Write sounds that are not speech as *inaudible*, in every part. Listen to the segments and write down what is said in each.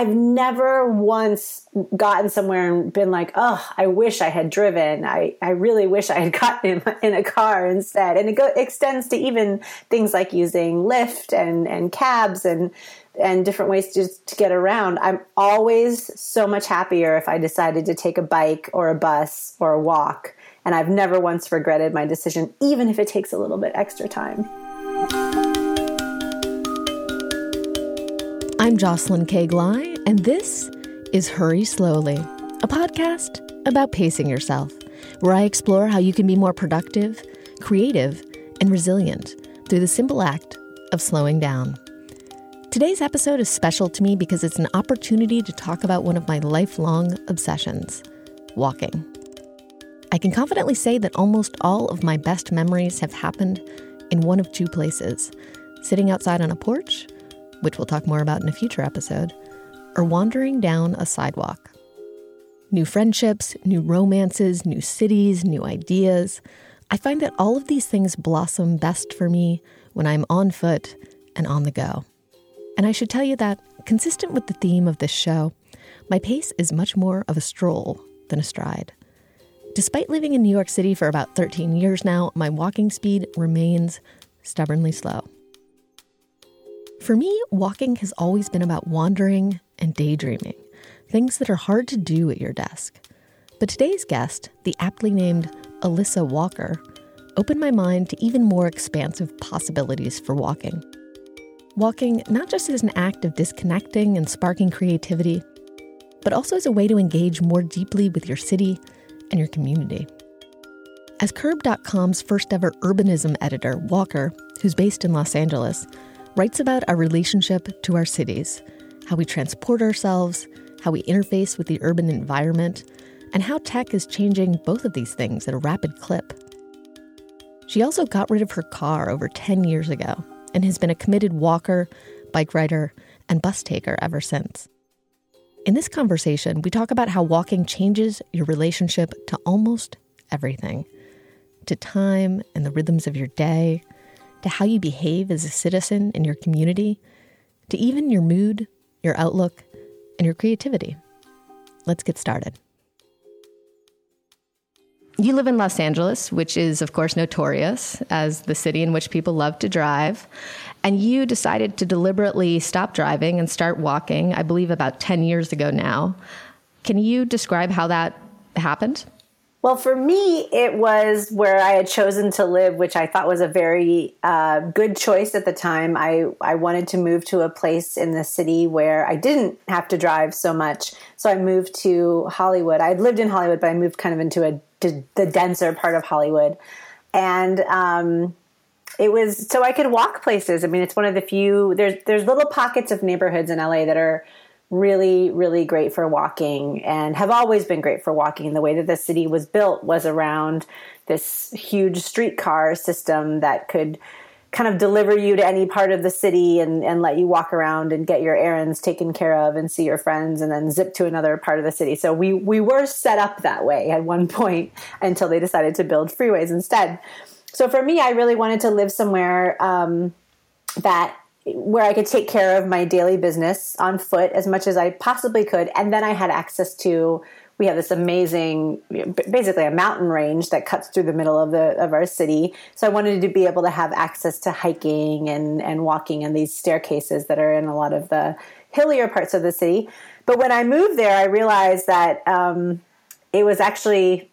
I've never once gotten somewhere and been like, oh, I wish I had driven. I, I really wish I had *laughs* gotten in, in a car instead. And it go, extends to even things like using Lyft and, and cabs and, and different ways to, to get around. I'm always so much happier if I decided to take a bike or a bus or a walk. And I've never once regretted my decision, even if it takes a little bit extra time. I'm Jocelyn K. Glei, and this is Hurry Slowly, a podcast about pacing yourself, where I explore how you can be more productive, creative, and resilient through the simple act of slowing down. Today's episode is special to me because it's an opportunity to talk about one of my lifelong obsessions walking. I can confidently say that almost all of my best memories have happened in one of two places sitting outside on a porch which we'll talk more about in a future episode, or wandering down a sidewalk. New friendships, new romances, new cities, new ideas. I find that all of these things blossom best for me when I'm on foot and on the go. And I should tell you that, consistent with the theme of this show, my pace is much more of a stroll than a stride. Despite living in New York City for about 13 years now, my walking speed remains stubbornly slow. For me, walking has always been about wandering and daydreaming, things that are hard to do at your desk. But today's guest, the aptly named Alissa Walker, opened my mind to even more expansive possibilities for walking. Walking not just as an act of disconnecting and sparking creativity, but also as a way to engage more deeply with your city and your community. As Curbed.com's first ever urbanism editor, Walker, who's based in Los Angeles, writes about our relationship to our cities, how we transport ourselves, how we interface with the urban environment, and how tech is changing both of these things at a rapid clip. She also got rid of her car over 10 years ago and has been a committed walker, bike rider, and bus taker ever since. In this conversation, we talk about how walking changes your relationship to almost everything to time and the rhythms of your day, to how you behave as a citizen in your community, to even your mood, your outlook, and your creativity. Let's get started. You live in Los Angeles, which is, of course, notorious as the city in which people love to drive. And you decided to deliberately stop driving and start walking, I believe about 10 years ago now. Can you describe how that happened? Well, for me, it was where I had chosen to live, which I thought was a very uh, good choice at the time. I, I wanted to move to a place in the city where I didn't have to drive so much. So I moved to Hollywood. I'd lived in Hollywood, but I moved kind of into a, the denser part of Hollywood. And um, it was so I could walk places. I mean, it's one of the few, there's, there's little pockets of neighborhoods in LA that are really, really great for walking and have always been great for walking. The way that the city was built was around this huge streetcar system that could kind of deliver you to any part of the city and, and let you walk around and get your errands taken care of and see your friends and then zip to another part of the city. So we, we were set up that way at one *laughs* point until they decided to build freeways instead. So for me, I really wanted to live somewhere um, that where I could take care of my daily business on foot as much as I possibly could. And then I had access to, we have this amazing, basically a mountain range that cuts through the middle of the, of our city. So I wanted to be able to have access to hiking and, and walking and these staircases that are in a lot of the hillier parts of the city. But when I moved there, I realized that, um, it was actually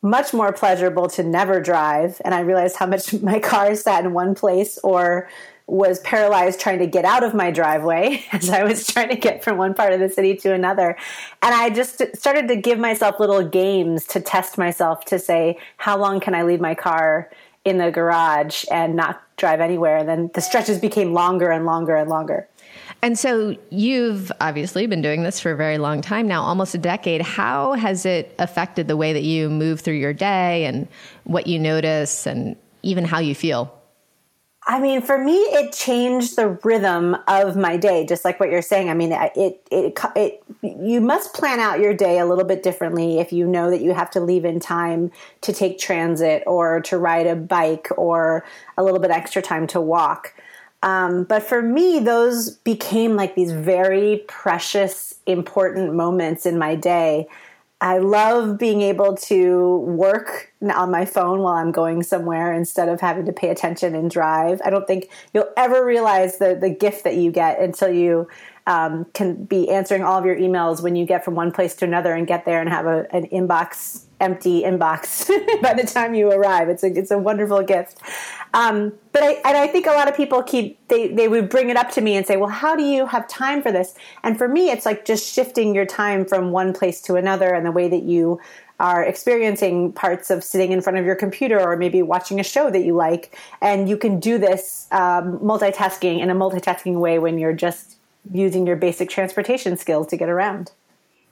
much more pleasurable to never drive. And I realized how much *laughs* my car sat in one place or was paralyzed trying to get out of my driveway *laughs* as I was trying to get from one part of the city to another. And I just started to give myself little games to test myself to say, how long can I leave my car in the garage and not drive anywhere? And then the stretches became longer and longer and longer. And so you've obviously been doing this for a very long time now, almost a decade. How has it affected the way that you move through your day and what you notice and even how you feel? I mean, for me, it changed the rhythm of my day, just like what you're saying. I mean, it, it, it, you must plan out your day a little bit differently if you know that you have to leave in time to take transit or to ride a bike or a little bit extra time to walk. Um, but for me, those became like these very precious, important moments in my day. I love being able to work on my phone while I'm going somewhere instead of having to pay attention and drive. I don't think you'll ever realize the, the gift that you get until you um, can be answering all of your emails when you get from one place to another and get there and have a, an inbox empty inbox *laughs* by the time you arrive. It's a it's a wonderful gift. Um, but I and I think a lot of people keep they they would bring it up to me and say, well, how do you have time for this? And for me, it's like just shifting your time from one place to another, and the way that you are experiencing parts of sitting in front of your computer or maybe watching a show that you like and you can do this um, multitasking in a multitasking way when you're just using your basic transportation skills to get around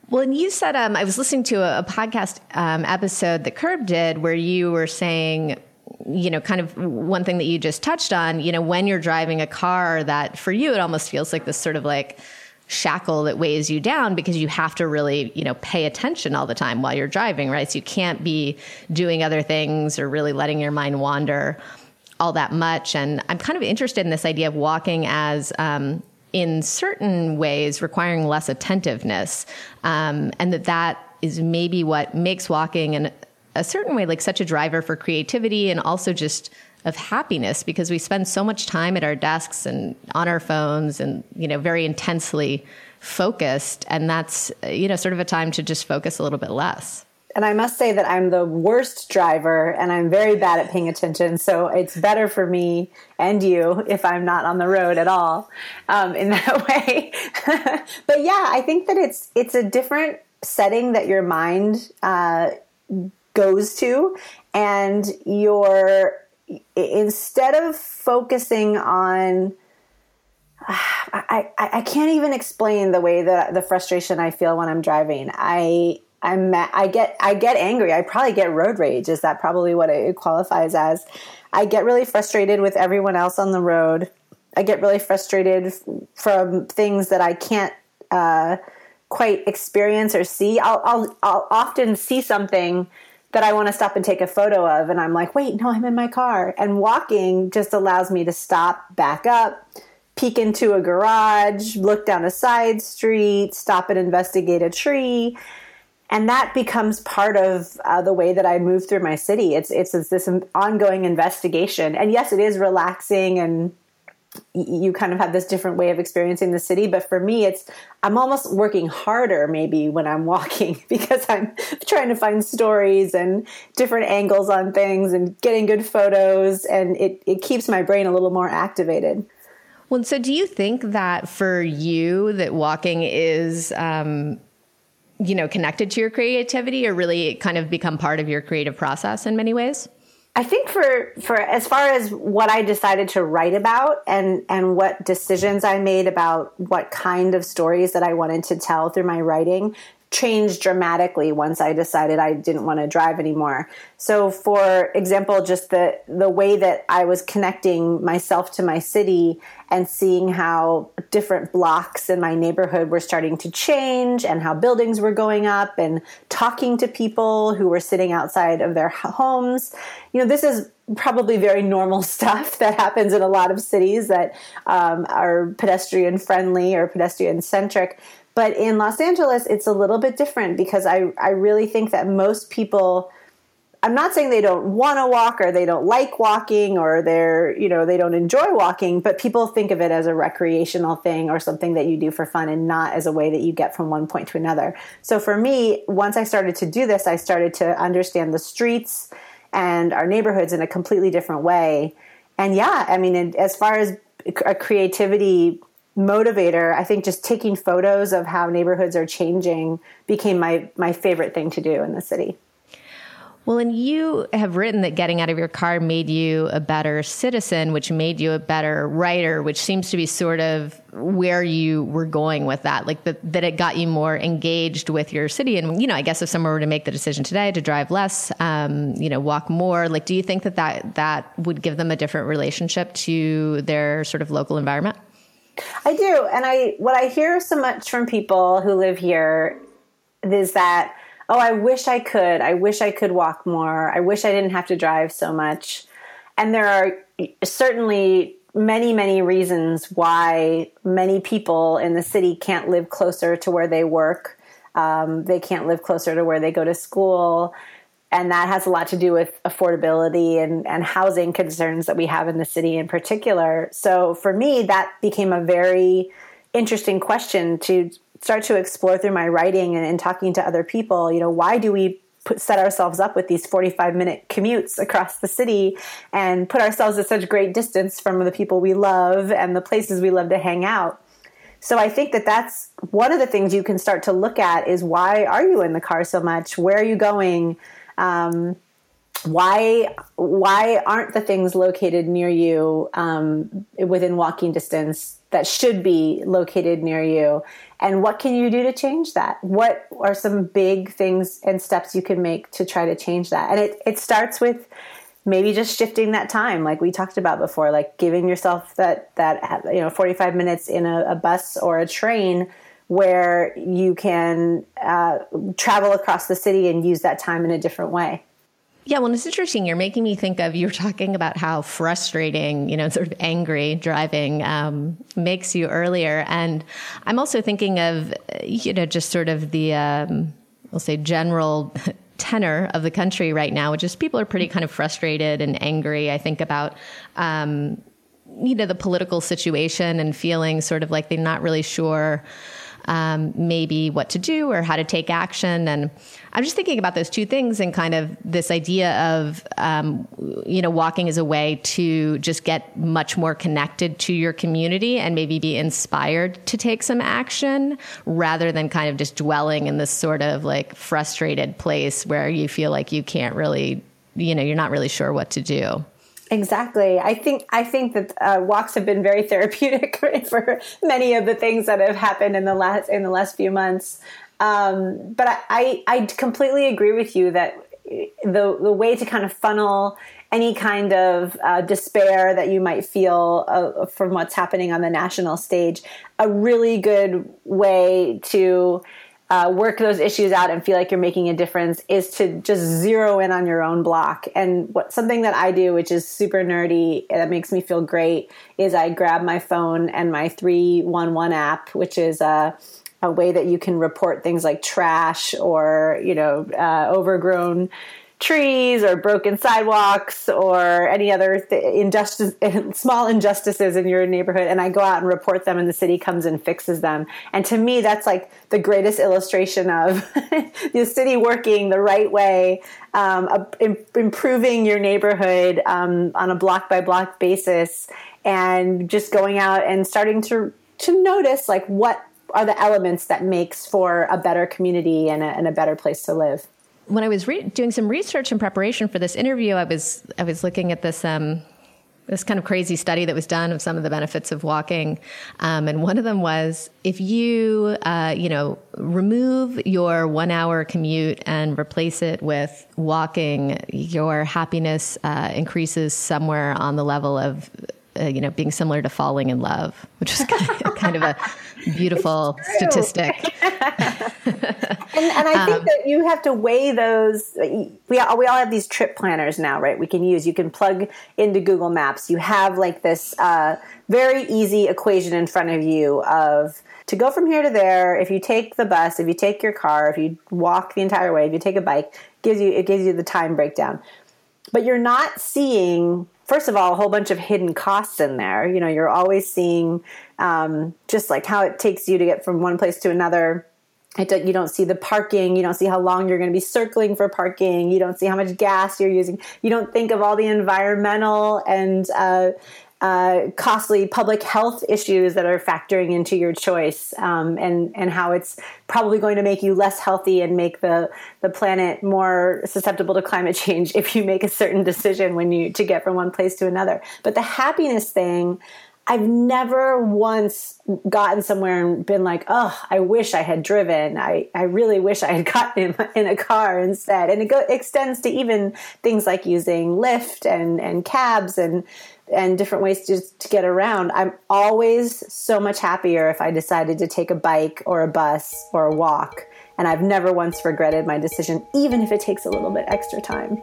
well, and you said um, I was listening to a, a podcast um, episode that Curbed did where you were saying, you know, kind of one thing that you just touched on. You know, when you're driving a car, that for you it almost feels like this sort of like shackle that weighs you down because you have to really, you know, pay attention all the time while you're driving, right? So you can't be doing other things or really letting your mind wander all that much. And I'm kind of interested in this idea of walking as um, in certain ways requiring less attentiveness, um, and that that is maybe what makes walking in a certain way like such a driver for creativity and also just of happiness because we spend so much time at our desks and on our phones and you know very intensely focused and that's you know sort of a time to just focus a little bit less and I must say that I'm the worst driver and I'm very bad at paying attention. So it's better for me and you if I'm not on the road at all um, in *laughs* that way. but yeah, I think that it's it's a different setting that your mind uh, goes to, and you're instead of focusing on. *sighs* I, I, I can't even explain the way that the frustration I feel when I'm driving. I I'm I get I get angry. I probably get road rage. Is that probably what it qualifies as? I get really frustrated with everyone else on the road. I get really frustrated from things that I can't uh, quite experience or see. I'll, I'll I'll often see something that I want to stop and take a photo of, and I'm like, wait, no, I'm in my car. And walking just allows me to stop, back up, peek into a garage, look down a side street, stop and investigate a tree and that becomes part of uh, the way that I move through my city. It's, it's it's this ongoing investigation, and yes, it is relaxing, and you kind of have this different way of experiencing the city. But for me, it's I'm almost working harder maybe when I'm walking *laughs* because I'm trying to find stories and different angles on things and getting good photos, and it it keeps my brain a little more activated. Well, so do you think that for you that walking is um, you know, connected to your creativity or really kind of become part of your creative process in many ways? I think for for as far as what I decided to write about and and what decisions I made about what kind of stories that I wanted to tell through my writing, changed dramatically once I decided I didn't want to drive anymore. So for example, just the the way that I was connecting myself to my city and seeing how different blocks in my neighborhood were starting to change and how buildings were going up and talking to people who were sitting outside of their homes. You know, this is probably very normal *laughs* stuff that happens in a lot of cities that um, are pedestrian friendly or pedestrian centric. But in Los Angeles, it's a little bit different because I, I really think that most people, I'm not saying they don't want to walk or they don't like walking or they're, you know, they don't enjoy walking, but people think of it as a recreational thing or something that you do for fun and not as a way that you get from one point to another. So for me, once I started to do this, I started to understand the streets and our neighborhoods in a completely different way. And yeah, I mean, as far as a creativity motivator, I think just taking photos of how neighborhoods are changing became my my favorite thing to do in the city. Well, and you have written that getting out of your car made you a better citizen, which made you a better writer, which seems to be sort of where you were going with that, like the, that it got you more engaged with your city. And, you know, I guess if someone were to make the decision today to drive less, um, you know, walk more, like, do you think that, that that would give them a different relationship to their sort of local environment? I do. And I what I hear so much from people who live here is that oh, I wish I could. I wish I could walk more. I wish I didn't have to drive so much. And there are certainly many, many reasons why many people in the city can't live closer to where they work. Um, they can't live closer to where they go to school. And that has a lot to do with affordability and, and housing concerns that we have in the city in particular. So for me, that became a very interesting question to start to explore through my writing and, and talking to other people. You know, why do we put, set ourselves up with these 45 minute commutes across the city and put ourselves at such great distance from the people we love and the places we love to hang out. So I think that that's one of the things you can start to look at is why are you in the car so much? Where are you going? Um, why why aren't the things located near you um, within walking distance that should be located near you? And what can you do to change that? What are some big things and steps you can make to try to change that? And it, it starts with maybe just shifting that time like we talked about before like giving yourself that that you know 45 minutes in a, a bus or a train where you can uh, travel across the city and use that time in a different way yeah, well, it's interesting. You're making me think of you were talking about how frustrating, you know, sort of angry driving um, makes you earlier, and I'm also thinking of, you know, just sort of the, um, we'll say, general *laughs* tenor of the country right now, which is people are pretty kind of frustrated and angry. I think about. Um, you know the political situation and feeling sort of like they're not really sure um, maybe what to do or how to take action. And I'm just thinking about those two things and kind of this idea of, um, you know, walking as a way to just get much more connected to your community and maybe be inspired to take some action rather than kind of just dwelling in this sort of like frustrated place where you feel like you can't really, you know, you're not really sure what to do. Exactly. I think I think that uh, walks have been very *laughs* therapeutic for many of the things that have happened in the last in the last few months. Um, but I, I, I completely agree with you that the the way to kind of funnel any kind of uh, despair that you might feel uh, from what's happening on the national stage, a really good way to uh, work those issues out and feel like you're making a difference is to just zero in on your own block. And what something that I do, which is super nerdy, that makes me feel great, is I grab my phone and my 311 app, which is a, a way that you can report things like trash or, you know, uh, overgrown trees or broken sidewalks or any other th- injustice, *laughs* small injustices in your neighborhood, and I go out and report them, and the city comes and fixes them. And to me, that's like the greatest illustration of *laughs* the city working the right way, um, improving your neighborhood um, on a block by block basis, and just going out and starting to to notice like what are the elements that makes for a better community and a, and a better place to live when I was re- doing some research in preparation for this interview, I was I was looking at this um, this kind of crazy study that was done of some of the benefits of walking, um, and one of them was if you uh, you know remove your one hour commute and replace it with walking, your happiness uh, increases somewhere on the level of uh, you know, being similar to falling in love, which is *laughs* kind of a beautiful statistic. *laughs* and, and, I think um, that you have to weigh those. We all, we all have these trip planners now, right? We can use. You can plug into Google Maps. You have like this uh, very easy equation in front of you of to go from here to there. If you take the bus, if you take your car, if you walk the entire way, if you take a bike, gives you it gives you the time breakdown. But you're not seeing first of all, a whole bunch of hidden costs in there. You know, you're always seeing um, just like how it takes you to get from one place to another. It, you don't see the parking. You don't see how long you're going to be circling for parking. You don't see how much gas you're using. You don't think of all the environmental and uh, uh, costly public health issues that are factoring into your choice, um, and and how it's probably going to make you less healthy and make the the planet more susceptible to climate *laughs* change if you make a certain decision when you to get from one place to another. But the happiness thing. I've never once gotten somewhere and been like, oh, I wish I had driven. I, I really wish I had *laughs* gotten in, in a car instead. And it go, extends to even things like using Lyft and, and cabs and and different ways to, to get around, I'm always so much happier if I decided to take a bike or a bus or a walk. And I've never once regretted my decision, even if it takes a little bit extra time.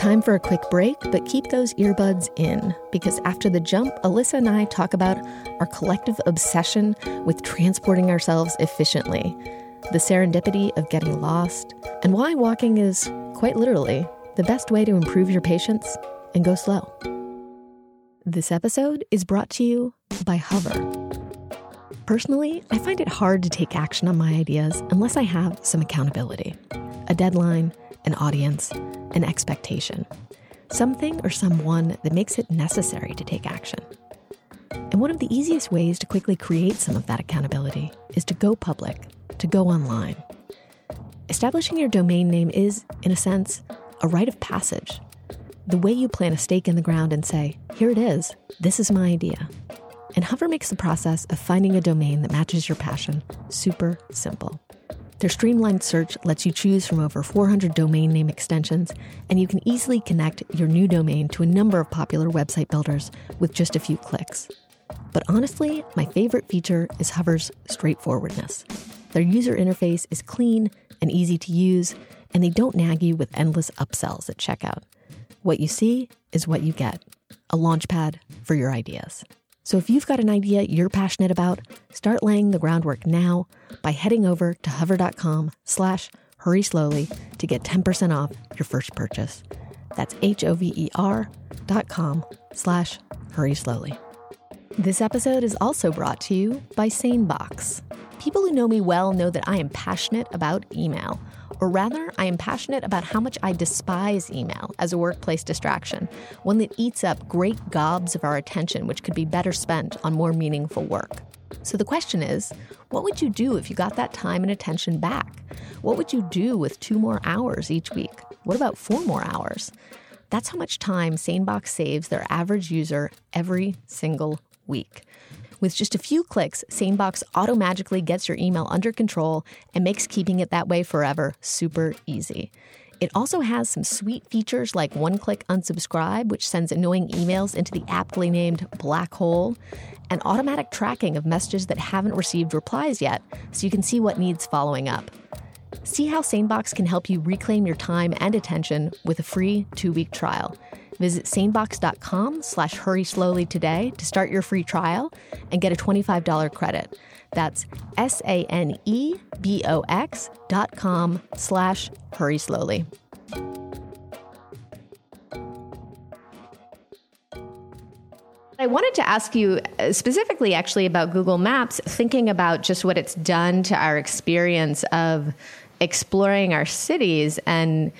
Time for a quick break, but keep those earbuds in because after the jump, Alissa and I talk about our collective obsession with transporting ourselves efficiently, the serendipity of getting lost, and why walking is, quite literally, the best way to improve your patience and go slow. This episode is brought to you by Hover. Personally, I find it hard to take action on my ideas unless I have some accountability, a deadline, an audience, an expectation, something or someone that makes it necessary to take action. And one of the easiest ways to quickly create some of that accountability is to go public, to go online. Establishing your domain name is, in a sense, a rite of passage. The way you plant a stake in the ground and say, here it is, this is my idea. And Hover makes the process of finding a domain that matches your passion super simple. Their streamlined search lets you choose from over 400 domain name extensions, and you can easily connect your new domain to a number of popular website builders with just a few clicks. But honestly, my favorite feature is Hover's straightforwardness. Their user interface is clean and easy to use, and they don't nag you with endless upsells at checkout. What you see is what you get a launchpad for your ideas. So if you've got an idea you're passionate about, start laying the groundwork now by heading over to hover.com slash hurry slowly to get 10% off your first purchase. That's H-O-V-E-R dot com slash hurry slowly. This episode is also brought to you by SaneBox. People who know me well know that I am passionate about email – or rather, I am passionate about how much I despise email as a workplace distraction, one that eats up great gobs of our attention, which could be better spent on more meaningful work. So the question is what would you do if you got that time and attention back? What would you do with two more hours each week? What about four more hours? That's how much time SaneBox saves their average user every single week. With just a few clicks, SaneBox automagically gets your email under control and makes keeping it that way forever super easy. It also has some sweet features like one click unsubscribe, which sends annoying emails into the aptly named black hole, and automatic tracking of messages that haven't received replies yet, so you can see what needs following up. See how SaneBox can help you reclaim your time and attention with a free two week trial. Visit sanebox.com slash hurry slowly today to start your free trial and get a $25 credit. That's S-A-N-E-B-O-X dot com slash hurry slowly. I wanted to ask you uh, specifically, actually, about Google Maps, thinking about just what it's done to our experience of exploring our cities. And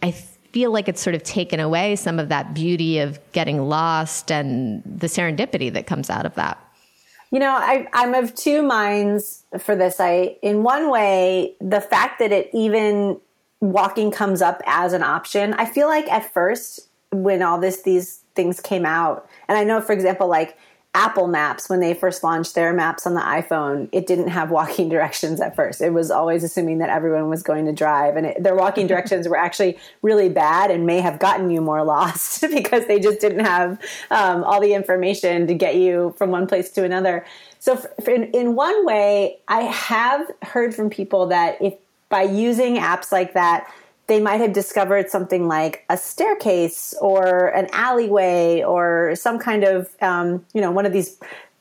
I feel like it's sort of taken away some of that beauty of getting lost and the serendipity that comes out of that. You know, I, I'm of two minds for this. I, in one way, the fact that it even walking comes up as an option, I feel like at first when all this these things came out, and I know, for example, like Apple Maps, when they first launched their maps on the iPhone, it didn't have walking *laughs* directions at first. It was always assuming that everyone was going to drive, and it, their walking *laughs* directions were actually really bad and may have gotten you more lost *laughs* because they just didn't have um, all the information to get you from one place to another. So, for, for in, in one way, I have heard from people that if by using apps like that, they might have discovered something like a staircase or an alleyway or some kind of, um, you know, one of these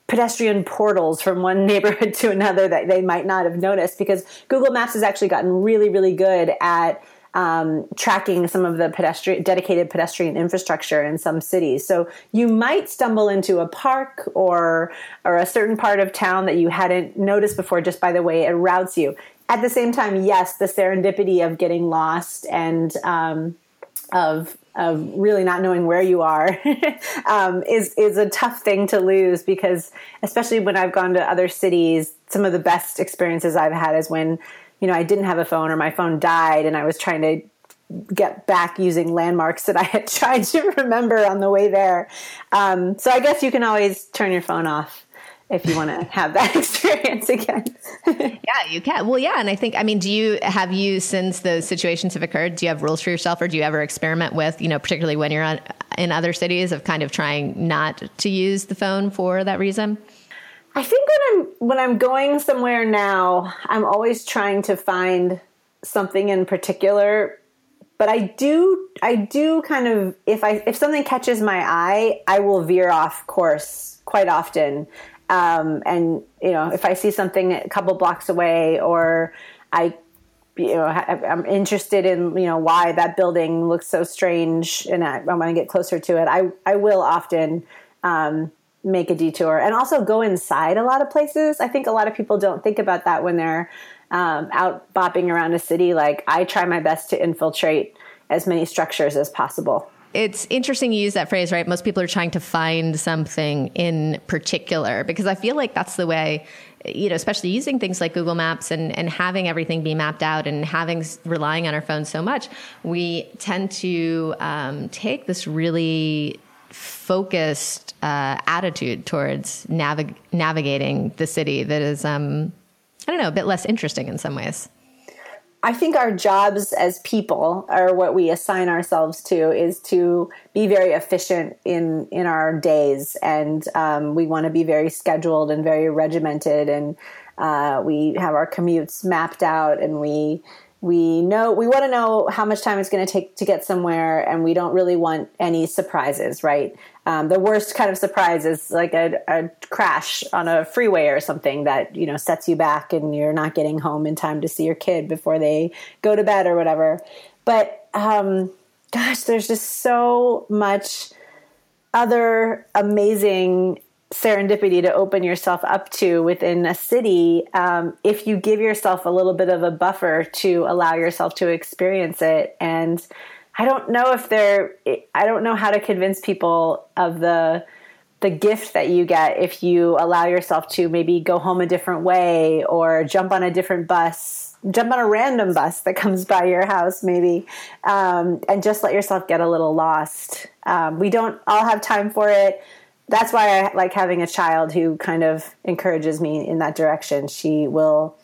pedestrian portals from one *laughs* neighborhood to another that they might not have noticed because Google Maps has actually gotten really, really good at um, tracking some of the pedestrian dedicated pedestrian infrastructure in some cities. So you might stumble into a park or or a certain part of town that you hadn't noticed before just by the way it routes you at the same time, yes, the serendipity of getting lost and um, of of really not knowing where you are *laughs* um, is is a tough thing to lose because especially when I've gone to other cities, some of the best experiences I've had is when you know I didn't have a phone or my phone died and I was trying to get back using landmarks that I had *laughs* tried to remember on the way there. Um, so I guess you can always turn your phone off if you want to have that *laughs* experience again. yeah, you can. Well, yeah. And I think, I mean, do you have you, since those situations have occurred, do you have rules for yourself or do you ever experiment with, you know, particularly when you're on, in other cities of kind of trying not to use the phone for that reason? I think when I'm, when I'm going somewhere now, I'm always trying to find something in particular but I do I do kind of if I if something catches my eye, I will veer off course quite often. Um, and you know, if I see something a couple blocks away, or I you know I'm interested in you know why that building looks so strange, and I, I want to get closer to it, I I will often. Um, make a detour and also go inside a lot of places. I think a lot of people don't think about that when they're um, out bopping around a city. Like I try my best to infiltrate as many structures as possible. It's interesting you use that phrase, right? Most people are trying to find something in particular because I feel like that's the way, you know, especially using things like Google Maps and, and having everything be mapped out and having relying on our phones so much, we tend to um, take this really focused uh, attitude towards navig- navigating the city that is, um, I don't know, a bit less interesting in some ways. I think our jobs as people, or what we assign ourselves to, is to be very efficient in in our days, and um, we want to be very scheduled and very regimented, and uh, we have our commutes mapped out, and we we know we want to know how much time it's going to take to get somewhere and we don't really want any surprises right? Um, the worst kind of surprise is like a, a, crash on a freeway or something that you know sets you back and you're not getting home in time to see your kid before they go to bed or whatever. But um, gosh there's just so much other amazing serendipity to open yourself up to within a city um, if you give yourself a little bit of a buffer to allow yourself to experience it. And i don't know if they're i don't know how to convince people of the the gift that you get if you allow yourself to maybe go home a different way or jump on a different bus jump on a random bus that comes by your house maybe um, and just let yourself get a little lost. Um, we don't all have time for it that's why I like having a child who kind of encourages me in that direction. She will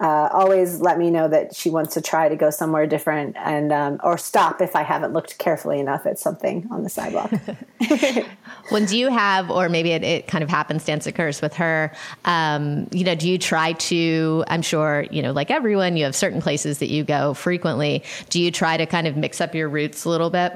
uh, always let me know that she wants to try to go somewhere different and um, or stop if I haven't looked carefully enough at something on the sidewalk. *laughs* *laughs* when do you have, or maybe it, it kind of happenstance occurs with her? Um, you know, do you try to? I'm sure you know, like everyone, you have certain places that you go frequently. Do you try to kind of mix up your routes a little bit?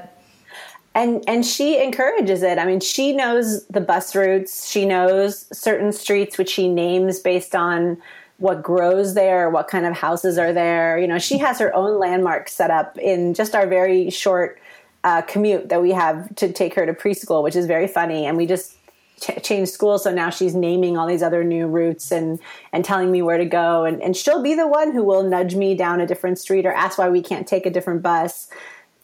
And and she encourages it. I mean, she knows the bus routes. She knows certain streets which she names based on what grows there, what kind of houses are there. You know, she has her own landmarks set up in just our very short uh, commute that we have to take her to preschool, which is very funny. And we just ch- changed schools, so now she's naming all these other new routes and and telling me where to go. And and she'll be the one who will nudge me down a different street or ask why we can't take a different bus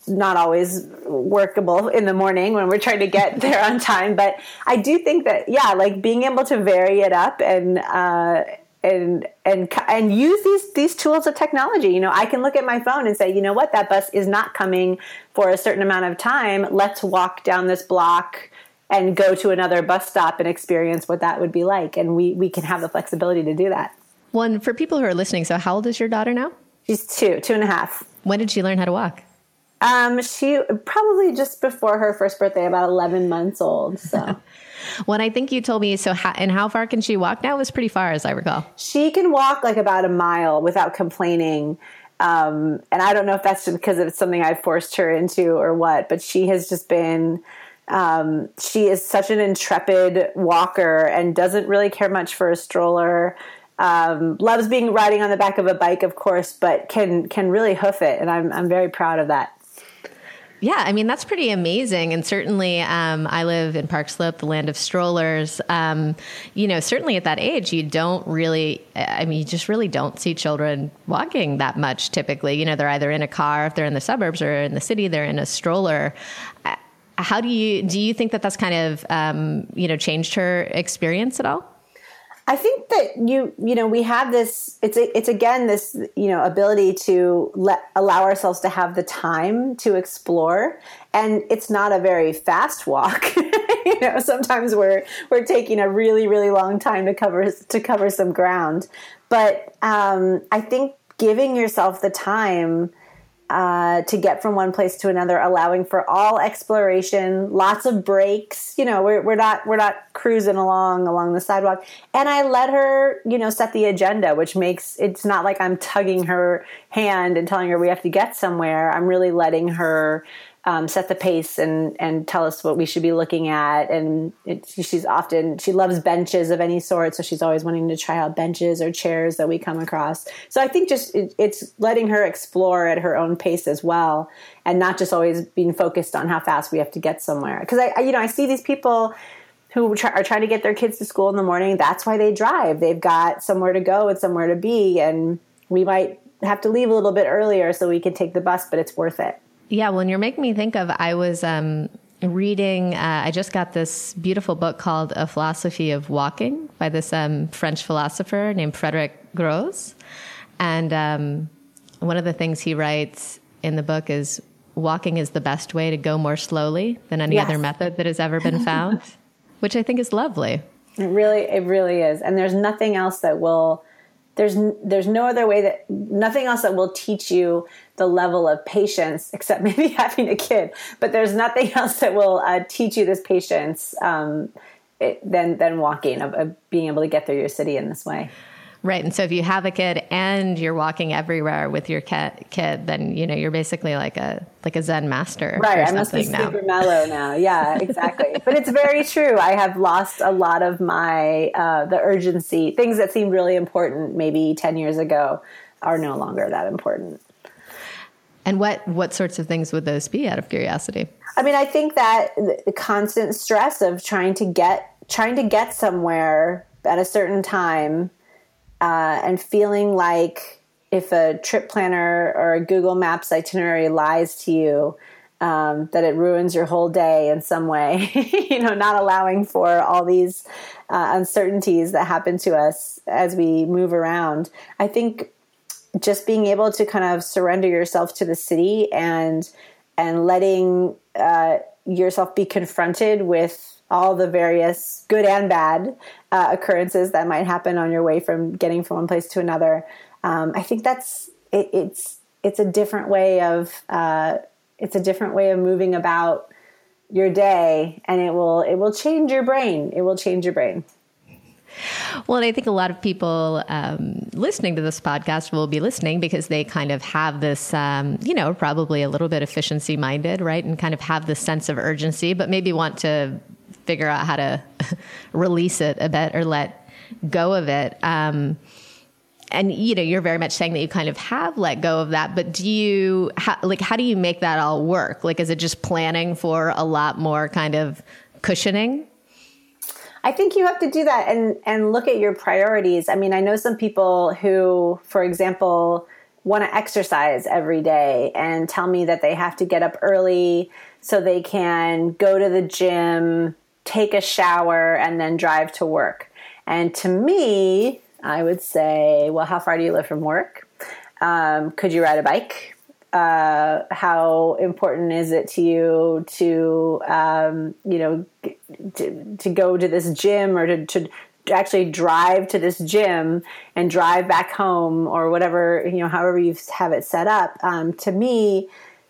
not always workable in the morning when we're trying to get *laughs* there on time. But I do think that yeah, like being able to vary it up and uh, and and and use these these tools of technology. You know, I can look at my phone and say, you know what, that bus is not coming for a certain amount of time. Let's walk down this block and go to another bus stop and experience what that would be like. And we we can have the flexibility to do that. One for people who are listening. So, how old is your daughter now? She's two, two and a half. When did she learn how to walk? Um, she probably just before her first birthday, about eleven months old. So. *laughs* when I think you told me so, how, and how far can she walk now? It was pretty far, as I recall. She can walk like about a mile without complaining. Um, and I don't know if that's because it's something I've forced her into or what, but she has just been. Um, she is such an intrepid walker and doesn't really care much for a stroller. Um, loves being riding on the back of a bike, of course, but can can really hoof it, and I'm I'm very proud of that. Yeah, I mean, that's pretty amazing. And certainly, um, I live in Park Slope, the land of strollers. Um, you know, certainly at that age, you don't really, I mean, you just really don't see children walking that much typically. You know, they're either in a car, if they're in the suburbs, or in the city, they're in a stroller. Uh, how do you, do you think that that's kind of, um, you know, changed her experience at all? I think that you you know we have this it's a, it's again this you know ability to let allow ourselves to have the time to explore. And it's not a very fast walk. *laughs* You know sometimes we're we're taking a really really long time to cover to cover some ground. But um, I think giving yourself the time uh, to get from one place to another, allowing for all exploration, lots of breaks. You know, we're, we're not we're not cruising along along the sidewalk. And I let her, you know, set the agenda, which makes it's not like I'm tugging her hand and telling her we have to get somewhere. I'm really letting her um, set the pace and and tell us what we should be looking at. And it, she's often she loves benches of any sort, so she's always wanting to try out benches or chairs that we come across. So I think just it, it's letting her explore at her own pace as well, and not just always being focused on how fast we have to get somewhere. Because I, I you know I see these people who are trying to get their kids to school in the morning. That's why they drive. They've got somewhere to go and somewhere to be, and we might have to leave a little bit earlier so we can take the bus, but it's worth it. Yeah, well, you're making me think of I was um, reading. Uh, I just got this beautiful book called A Philosophy of Walking by this um, French philosopher named Frédéric Gros, and um, one of the things he writes in the book is walking is the best way to go more slowly than any yes. other method that has ever been found, *laughs* which I think is lovely. It really, it really is, and there's nothing else that will there's there's no other way that nothing else that will teach you the level of patience except *laughs* maybe having a kid but there's nothing *laughs* else that will uh, teach you this patience um, it, than than walking of, of being able to get through your city in this way Right. And so if you have a kid and you're walking everywhere with your kid, kid then, you know, you're basically like a, like a Zen master. Right. I must be now. super mellow now. Yeah, *laughs* exactly. but it's very true. I have lost a lot of my, uh, the urgency, things that seemed really important maybe 10 years ago are no longer that important. And what, what sorts of things would those be out of curiosity? I mean, I think that the constant stress of trying to get, trying to get somewhere at a certain time uh, and feeling like if a trip planner or a Google Maps itinerary lies to you, um, that it ruins your whole day in some way, *laughs* you know, not allowing for all these uh, uncertainties that happen to us as we move around. I think just being able to kind of surrender yourself to the city and and letting uh, yourself be confronted with all the various good and bad uh, occurrences that might happen on your way from getting from one place to another. Um, I think that's it, it's it's a different way of uh, it's a different way of moving about your day, and it will it will change your brain. It will change your brain. Well, and I think a lot of people um, listening to this podcast will be listening because they kind of have this, um, you know, probably a little bit efficiency minded, right? And kind of have this sense of urgency, but maybe want to figure out how to *laughs* release it a bit or let go of it. Um, and you know, you're very much saying that you kind of have let go of that, but do you how, like how do you make that all work? Like, is it just planning for a lot more kind of cushioning? I think you have to do that and and look at your priorities. I mean, I know some people who, for example, want to exercise every day and tell me that they have to get up early so they can go to the gym take a shower, and then drive to work. And to me, I would say, well, how far do you live from work? Um, could you ride a bike? Uh, how important is it to you to, um, you know, to, to, go to this gym or to, to actually drive to this gym and drive back home or whatever, you know, however you have it set up? Um, to me,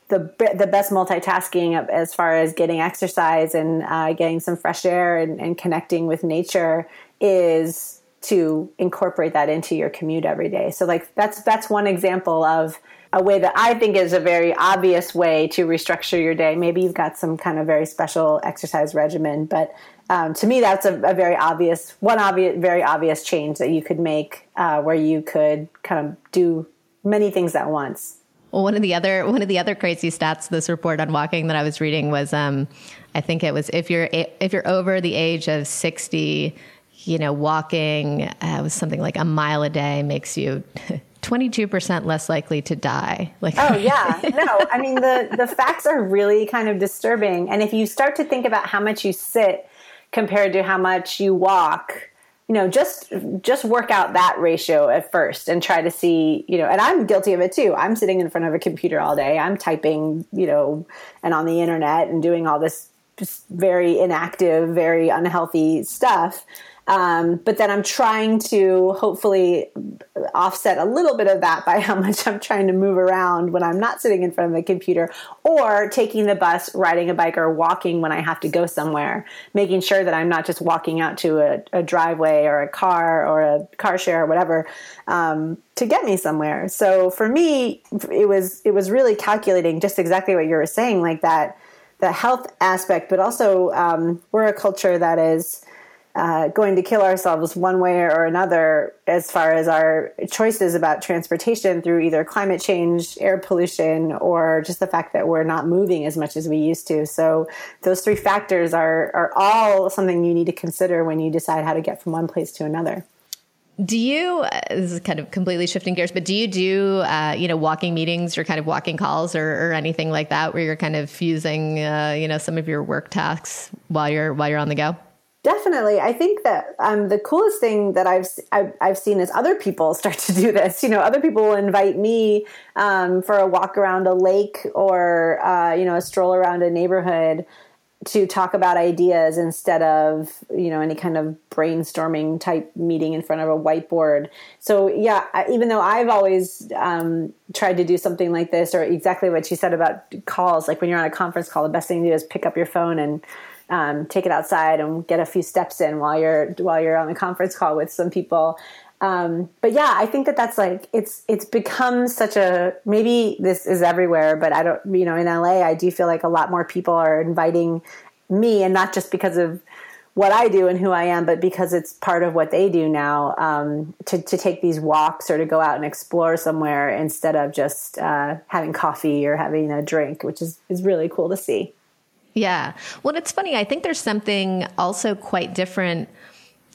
the the best multitasking as far as getting exercise and uh, getting some fresh air and, and, connecting with nature is to incorporate that into your commute every day. So like that's that's one example of a way that I think is a very obvious way to restructure your day. Maybe you've got some kind of very special exercise regimen, but um, to me that's a, a, very obvious one obvious very obvious change that you could make uh, where you could kind of do many things at once. Well, one of the other one of the other crazy stats this report on walking that I was reading was, um, I think it was if you're if you're over the age of sixty, you know, walking uh, was something like a mile a day makes you. *laughs* 22% less likely to die. Like Oh yeah. *laughs* No, I mean the the facts are really kind of disturbing and if you start to think about how much you sit compared to how much you walk, you know just just work out that ratio at first and try to see you know and i'm guilty of it too. I'm sitting in front of a computer all day. I'm typing you know and on the internet and doing all this very inactive very unhealthy stuff um, but then i'm trying to hopefully offset a little bit of that by *laughs* how much I'm trying to move around when I'm not sitting in front of the computer or taking the bus, riding a bike, or walking when I have to go somewhere, making sure that I'm not just walking out to a, a driveway or a car or a car share or whatever um, to get me somewhere. So for me, it was it was really calculating just exactly what you were saying, like that the health aspect, but also um, we're a culture that is uh, going to kill ourselves one way or another as far as our choices about transportation through either climate change, air pollution, or just the fact that we're not moving as much as we used to. So those three factors are are all something you need to consider when you decide how to get from one place to another. Do you? Uh, this is kind of completely shifting gears, but do you do uh, you know walking meetings or kind of walking calls or, or anything like that, where you're kind of fusing uh, you know some of your work tasks while you're while you're on the go? Definitely, I think that um, the coolest thing that I've, I've, I've seen is other people *laughs* start to do this. You know, other people will invite me um, for a walk around a lake or uh, you know a stroll around a neighborhood to talk about ideas instead of you know any kind of brainstorming type meeting in front of a whiteboard. So yeah, I, even though I've always um, tried to do something like this, or exactly what you said about calls, like when you're on a conference call, the best thing to do is pick up your phone and um, take it outside and get a few steps in while you're while you're on the conference call with some people. Um, but yeah, I think that that's like it's it's become such a maybe this is everywhere, but I don't you know in LA I do feel like a lot more people are inviting me, and not just because of what I do and who I am, but because it's part of what they do now um, to, to take these walks or to go out and explore somewhere instead of just uh, having coffee or having a drink, which is, is really cool to see. Yeah. Well, it's funny. I think there's something also quite different.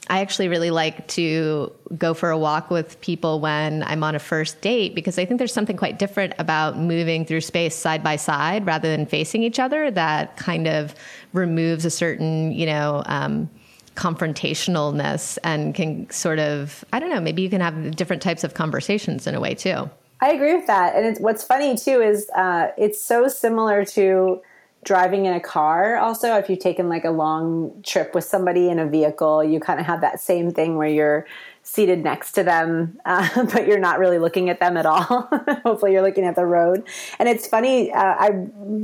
I actually really like to go for a walk with people when I'm on a first date because I think there's something quite different about moving through space side by side rather than facing each other that kind of removes a certain, you know, um, confrontationalness and can sort of, I don't know, maybe you can have different types of conversations in a way too. I agree with that. And it's, what's funny too is uh, it's so similar to driving in a car also if you've taken like a long trip with somebody in a vehicle you kind of have that same thing where you're seated next to them *laughs* uh, but you're not really looking at them at all. *laughs* Hopefully you're looking at the road. And it's funny uh, i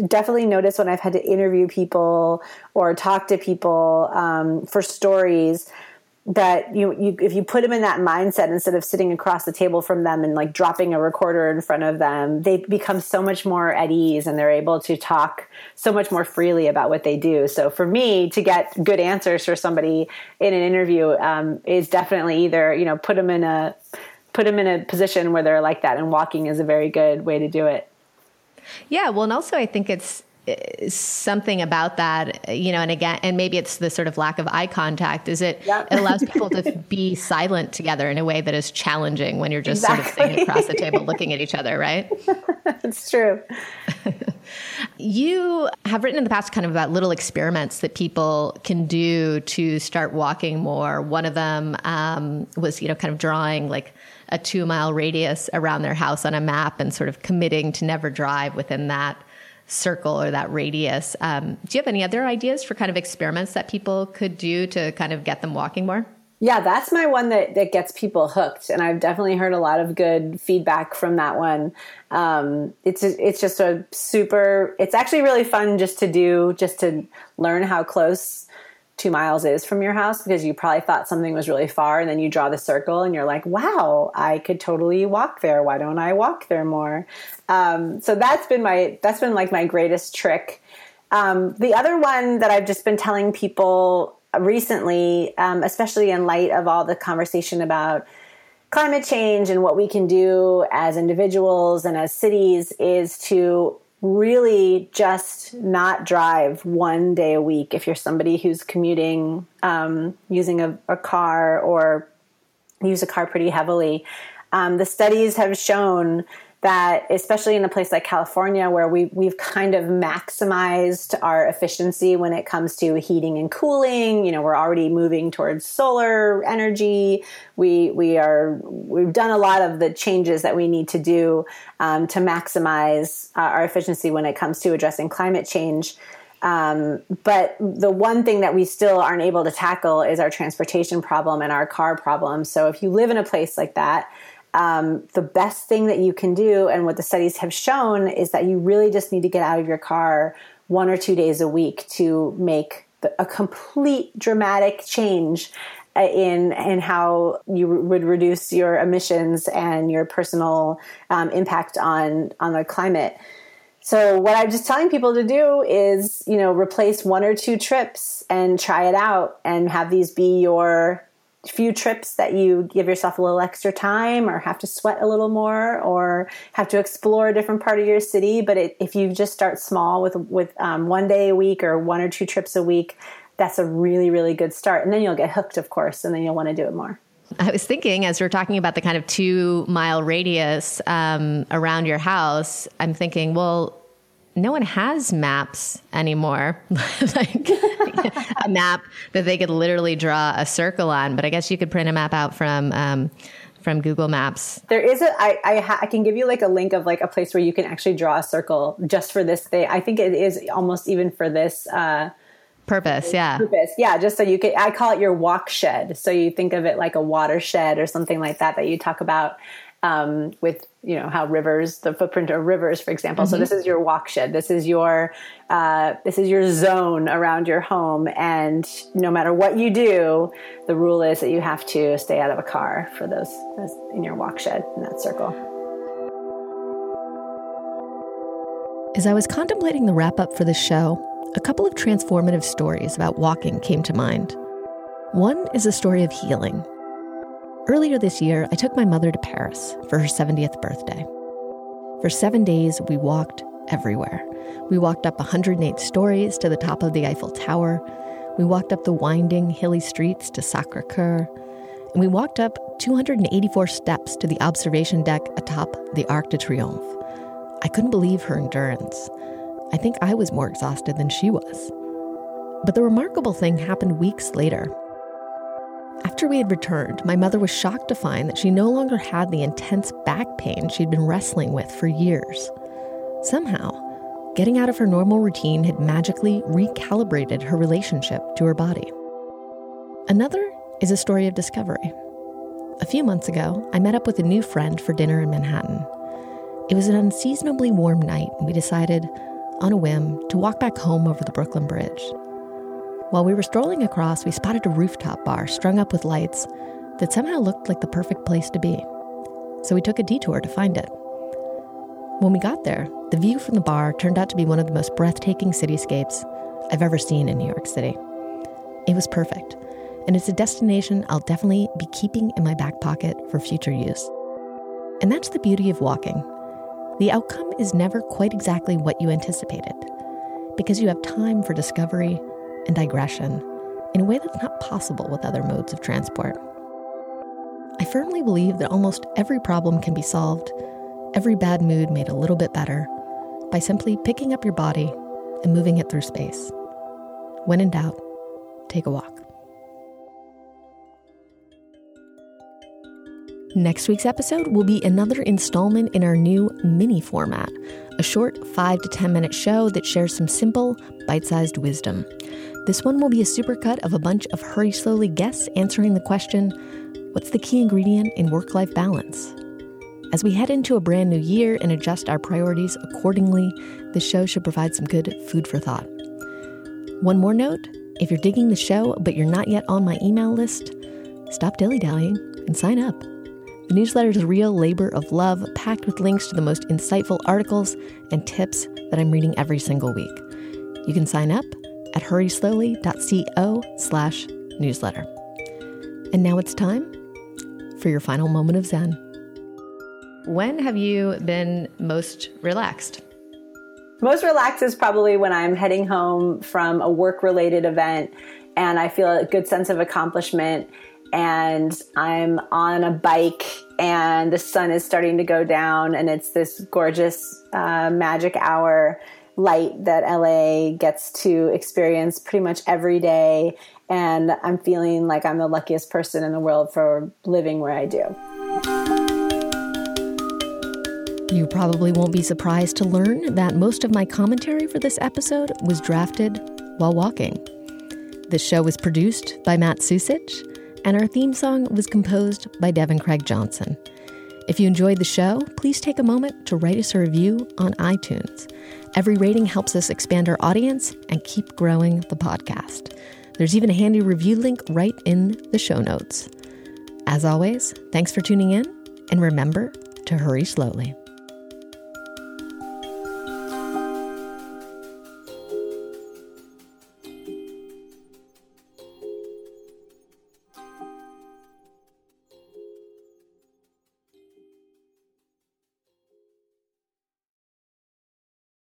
definitely noticed when i've had to interview people or talk to people um, for stories that you, you if you put them in that mindset instead of sitting across the table from them and like dropping a recorder in front of them they become so much more at ease and they're able to talk so much more freely about what they do. So for me to get good answers for somebody in an interview um, is definitely either you know put them in a put them in a position where they're like that and walking is a very good way to do it. Yeah well and also i think it's something about that, you know, and again, and maybe it's the sort of lack of eye contact. Is it? Yep. It allows people to *laughs* be silent together in a way that is challenging when you're just exactly. sort of sitting across the table looking at each other, right? *laughs* It's true. *laughs* you have written in the past kind of about little experiments that people can do to start walking more. One of them um, was, you know, kind of drawing like a two mile radius around their house on a map and sort of committing to never drive within that circle or that radius. Um, do you have any other ideas for kind of experiments that people could do to kind of get them walking more? Yeah, that's my one that, that gets people hooked, and I've definitely heard a lot of good feedback from that one. Um, it's it's just a super. It's actually really fun just to do, just to learn how close two miles is from your house because you probably thought something was really far and then you draw the circle and you're like wow i could totally walk there. Why don't i walk there more? Um, so that's been my that's been like my greatest trick. Um, the other one that i've just been telling people recently um, especially in light of all the conversation about climate change and what we can do as individuals and as cities is to really just not drive one day a week if you're somebody who's commuting um, using a, a, car or use a car pretty heavily. Um, the studies have shown that especially in a place like California where we we've kind of maximized our efficiency when it comes to heating and cooling, you know, we're already moving towards solar energy. We we are we've done a lot of the changes that we need to do um, to maximize uh, our efficiency when it comes to addressing climate change. Um, but the one thing that we still aren't able to tackle is our transportation problem and our car problem. So if you live in a place like that, um, the best thing that you can do, and what the studies have shown, is that you really just need to get out of your car one or two days a week to make a complete dramatic change uh, in in how you would reduce your emissions and your personal um, impact on on the climate. So what I'm just telling people to do is, you know, replace one or two trips and try it out and have these be your few trips that you give yourself a little extra time or have to sweat a little more or have to explore a different part of your city. But it, if you just start small with, with um, one day a week or one or two trips a week, that's a really, really good start. And then you'll get hooked, of course, and then you'll want to do it more. I was thinking as we're talking about the kind of two mile radius um, around your house, I'm thinking, well, no one has maps anymore, *laughs* like a map that they could literally draw a circle on. But I guess you could print a map out from um, from Google Maps. There is a I I, ha- I can give you like a link of like a place where you can actually draw a circle just for this thing. I think it is almost even for this. Uh, purpose yeah purpose yeah just so you can i call it your walk shed so you think of it like a watershed or something like that that you talk about um, with you know how rivers the footprint of rivers for example. Mm-hmm. so this is your walk shed. This is your uh, this is your zone around your home. And no matter what you do the rule is that you have to stay out of a car for those, those in your walk shed in that circle. As i was contemplating the wrap up for this show a couple of transformative stories about walking came to mind. One is a story of healing Earlier this year, I took my mother to Paris for her 70th birthday. For seven days, we walked everywhere. We walked up 108 stories to the top of the Eiffel Tower. We walked up the winding, hilly streets to Sacre Coeur. And we walked up 284 steps to the observation deck atop the Arc de Triomphe. I couldn't believe her endurance. I think I was more exhausted than she was. But the remarkable thing happened weeks later after we had returned, my mother was shocked to find that she no longer had the intense back pain she'd been wrestling with for years. Somehow, getting out of her normal routine had magically recalibrated her relationship to her body. Another is a story of discovery. A few months ago, I met up with a new friend for dinner in Manhattan. It was an unseasonably warm night, and we decided, on a whim, to walk back home over the Brooklyn Bridge. While we were strolling across, we spotted a rooftop bar strung up with lights that somehow looked like the perfect place to be. So we took a detour to find it. When we got there, the view from the bar turned out to be one of the most breathtaking cityscapes I've ever seen in New York City. It was perfect, and it's a destination I'll definitely be keeping in my back pocket for future use. And that's the beauty of walking. The outcome is never quite exactly what you anticipated, because you have time for discovery and digression in a way that's not possible with other modes of transport. I firmly believe that almost every problem can be solved, every bad mood made a little bit better, by simply picking up your body and moving it through space. When in doubt, take a walk. Next week's episode will be another installment in our new mini format, a short 5 to 10 minute show that shares some simple, bite sized wisdom. This one will be a supercut of a bunch of Hurry Slowly guests answering the question What's the key ingredient in work life balance? As we head into a brand new year and adjust our priorities accordingly, this show should provide some good food for thought. One more note if you're digging the show but you're not yet on my email list, stop dilly dallying and sign up. The newsletter is a real labor of love, packed with links to the most insightful articles and tips that I'm reading every single week. You can sign up at hurryslowly.co slash newsletter. And now it's time for your final moment of Zen. When have you been most relaxed? Most relaxed is probably when I'm heading home from a work related event and I feel a good sense of accomplishment and I'm on a bike and the sun is starting to go down and it's this gorgeous uh, magic hour light that LA gets to experience pretty much every day. And I'm feeling like I'm the luckiest person in the world for living where I do. You probably won't be surprised to learn that most of my commentary for this episode was drafted while walking. This show was produced by Matt Susich, and our theme song was composed by Devin Craig Johnson. If you enjoyed the show, please take a moment to write us a review on iTunes. Every rating helps us expand our audience and keep growing the podcast. There's even a handy review link right in the show notes. As always, thanks for tuning in, and remember to hurry slowly.